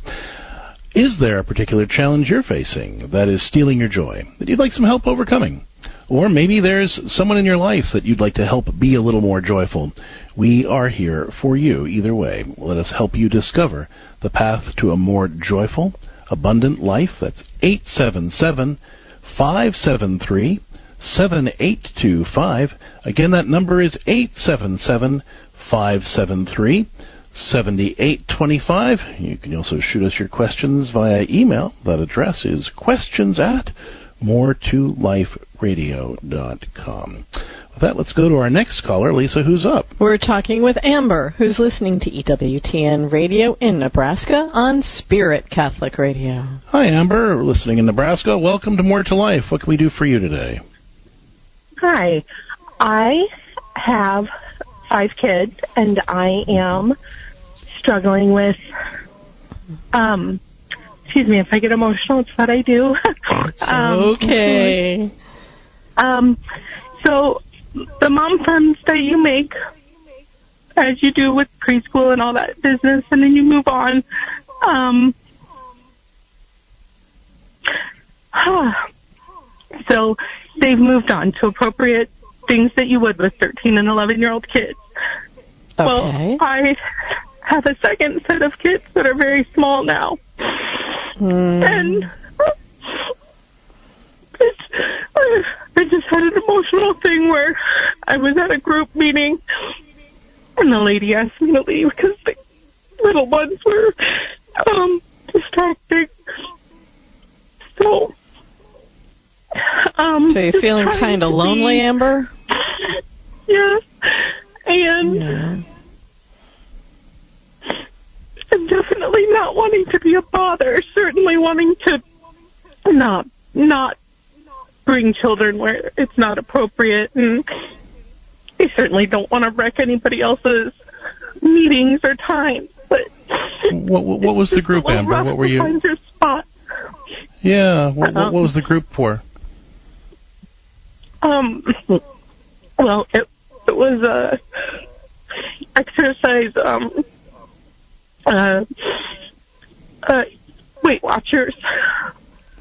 Is there a particular challenge you're facing that is stealing your joy that you'd like some help overcoming? Or maybe there's someone in your life that you'd like to help be a little more joyful. We are here for you either way. Let us help you discover the path to a more joyful, abundant life. That's 877 573 7825. Again, that number is 877 573 7825. You can also shoot us your questions via email. That address is questions at more2liferadio.com. With that, let's go to our next caller. Lisa, who's up? We're talking with Amber, who's listening to EWTN Radio in Nebraska on Spirit Catholic Radio. Hi, Amber, listening in Nebraska. Welcome to More to Life. What can we do for you today? Hi. I have five kids, and I am struggling with um excuse me if I get emotional, it's what I do. um, okay. Um, so the mom funds that you make, as you do with preschool and all that business, and then you move on. Um, so they've moved on to appropriate things that you would with 13 and 11 year old kids. Okay. Well, I have a second set of kids that are very small now. Mm. And it's, I just had emotional thing where I was at a group meeting and the lady asked me to leave because the little ones were um distracting. So, um, so you're feeling kind of lonely, Amber? and and definitely not wanting to be a bother. Certainly wanting to not not bring children where it's not appropriate, and I certainly don't want to wreck anybody else's meetings or time. But What, what, what was the group, a Amber? What were you? Find your spot. Yeah. What, what, what was the group for? Um, well, it it was uh, exercise. Um, uh, uh, Weight Watchers.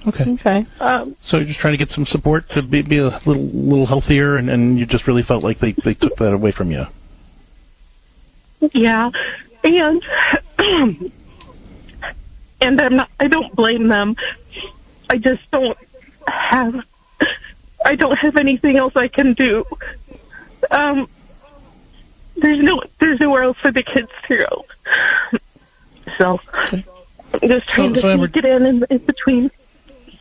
Okay. Okay. Um, So you're just trying to get some support to be, be a little little healthier, and, and you just really felt like they they took that away from you. yeah, and and I'm not. I don't blame them. I just don't have. I don't have anything else I can do. Um, there's no. There's nowhere else for the kids to go. So I'm just trying So- so to Amber- sneak it in, in in between.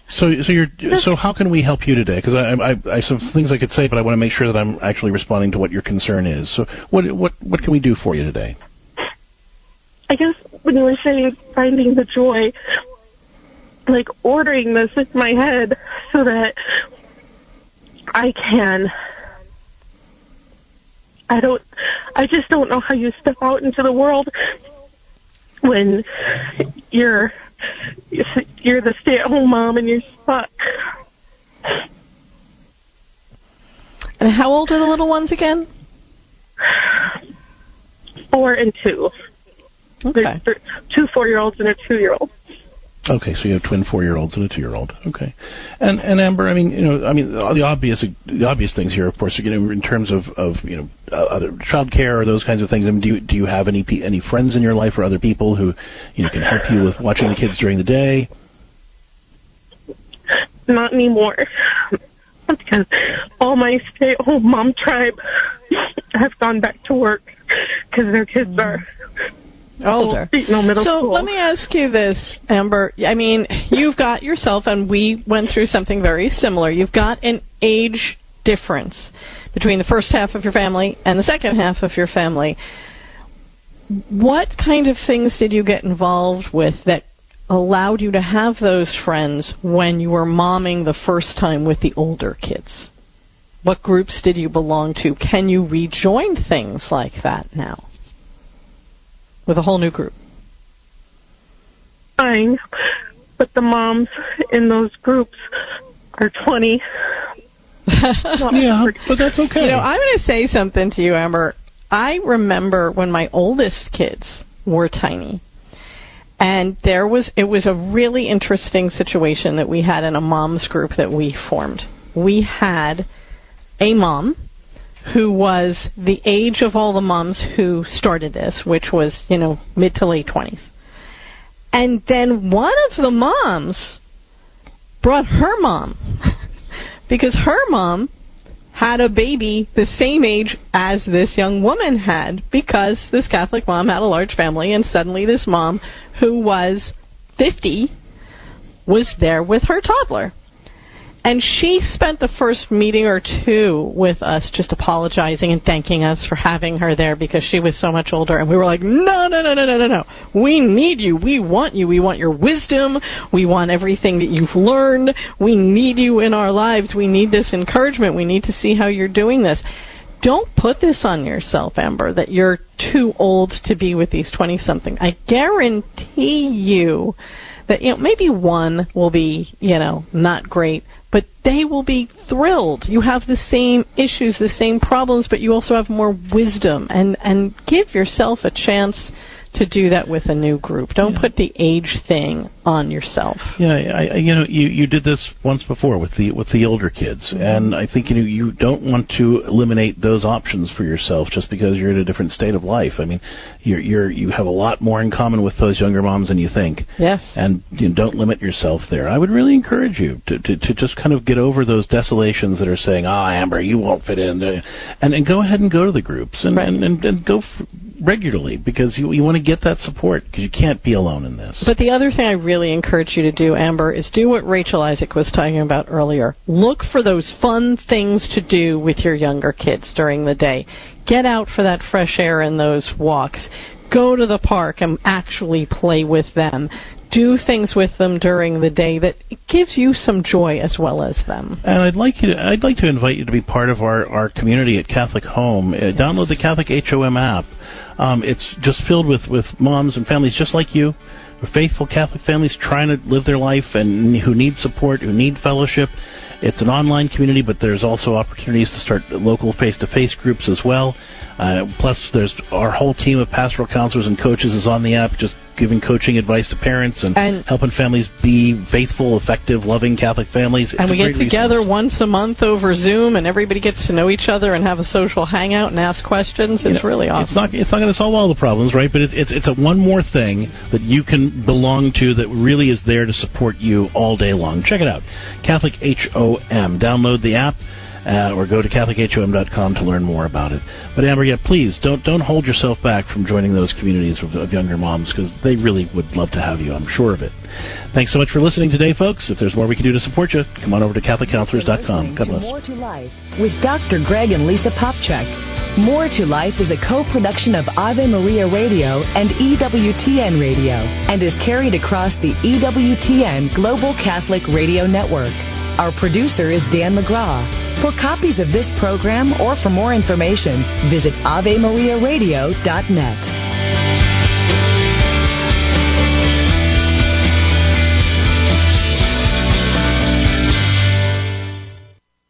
So so you're so how can we help you today? Because I, I I have some things I could say, but I want to make sure that I'm actually responding to what your concern is. So what what what can we do for you today? I guess when you were saying finding the joy, like ordering this in my head so that I can. I don't. I just don't know how you step out into the world when you're you're the stay-at-home mom and you're stuck. And how old are the little ones again? Four and two. Okay. There's two four-year-olds and a two-year-old. Okay, so you have twin four-year-olds and a two-year-old. Okay, and and Amber, I mean, you know, I mean, the obvious the obvious things here, of course, you know, in terms of of you know uh, other child care or those kinds of things. I mean, do you do you have any pe- any friends in your life or other people who you know can help you with watching the kids during the day? Not anymore. because all my stay-at-home mom tribe have gone back to work because their kids are older. No middle so school. let me ask you this, Amber. I mean, you've got yourself, and we went through something very similar. You've got an age difference between the first half of your family and the second half of your family. What kind of things did you get involved with that allowed you to have those friends when you were momming the first time with the older kids? What groups did you belong to? Can you rejoin things like that now? With a whole new group. fine, but the moms in those groups are 20. yeah, but that's okay. You know, I'm going to say something to you, Amber. I remember when my oldest kids were tiny. And there was it was a really interesting situation that we had in a moms group that we formed. We had a mom who was the age of all the moms who started this, which was, you know, mid to late 20s. And then one of the moms brought her mom because her mom had a baby the same age as this young woman had because this Catholic mom had a large family and suddenly this mom who was 50 was there with her toddler. And she spent the first meeting or two with us just apologizing and thanking us for having her there because she was so much older. And we were like, no, no, no, no, no, no, no. We need you. We want you. We want your wisdom. We want everything that you've learned. We need you in our lives. We need this encouragement. We need to see how you're doing this. Don't put this on yourself, Amber, that you're too old to be with these 20 something. I guarantee you that you know maybe one will be you know not great but they will be thrilled. You have the same issues the same problems but you also have more wisdom. And and give yourself a chance to do that with a new group. Don't put the age thing on yourself Yeah, I, you know, you you did this once before with the with the older kids, and I think you know you don't want to eliminate those options for yourself just because you're in a different state of life. I mean, you're you're you have a lot more in common with those younger moms than you think. Yes. And you know, don't limit yourself there. I would really encourage you to, to to just kind of get over those desolations that are saying, "Ah, Amber, you won't fit in," and and go ahead and go to the groups and and, and, and go f- regularly because you, you want to get that support because you can't be alone in this. But the other thing I really encourage you to do, Amber, is do what Rachel Isaac was talking about earlier. Look for those fun things to do with your younger kids during the day. Get out for that fresh air and those walks. Go to the park and actually play with them do things with them during the day that gives you some joy as well as them. And I'd like you to, I'd like to invite you to be part of our, our community at Catholic Home. Uh, download the Catholic HOM app. Um, it's just filled with, with moms and families just like you, faithful Catholic families trying to live their life and who need support, who need fellowship. It's an online community, but there's also opportunities to start local face-to-face groups as well. Uh, plus, there's our whole team of pastoral counselors and coaches is on the app, just giving coaching advice to parents and, and helping families be faithful, effective, loving Catholic families. It's and we get together resource. once a month over Zoom, and everybody gets to know each other and have a social hangout and ask questions. It's you know, really awesome. It's not it's not going to solve all the problems, right? But it's it's it's a one more thing that you can belong to that really is there to support you all day long. Check it out, Catholic HOM. Download the app uh, or go to CatholicHOM.com to learn more about it. But Amber, yeah, please don't don't hold yourself back from joining those communities of, of younger moms because they really would love to have you. I'm sure of it. Thanks so much for listening today, folks. If there's more we can do to support you, come on over to CatholicCounselors.com. God bless. More to Life with Dr. Greg and Lisa Popcak. More to Life is a co-production of Ave Maria Radio and EWTN Radio and is carried across the EWTN Global Catholic Radio Network. Our producer is Dan McGraw. For copies of this program or for more information, visit AveMariaRadio.net.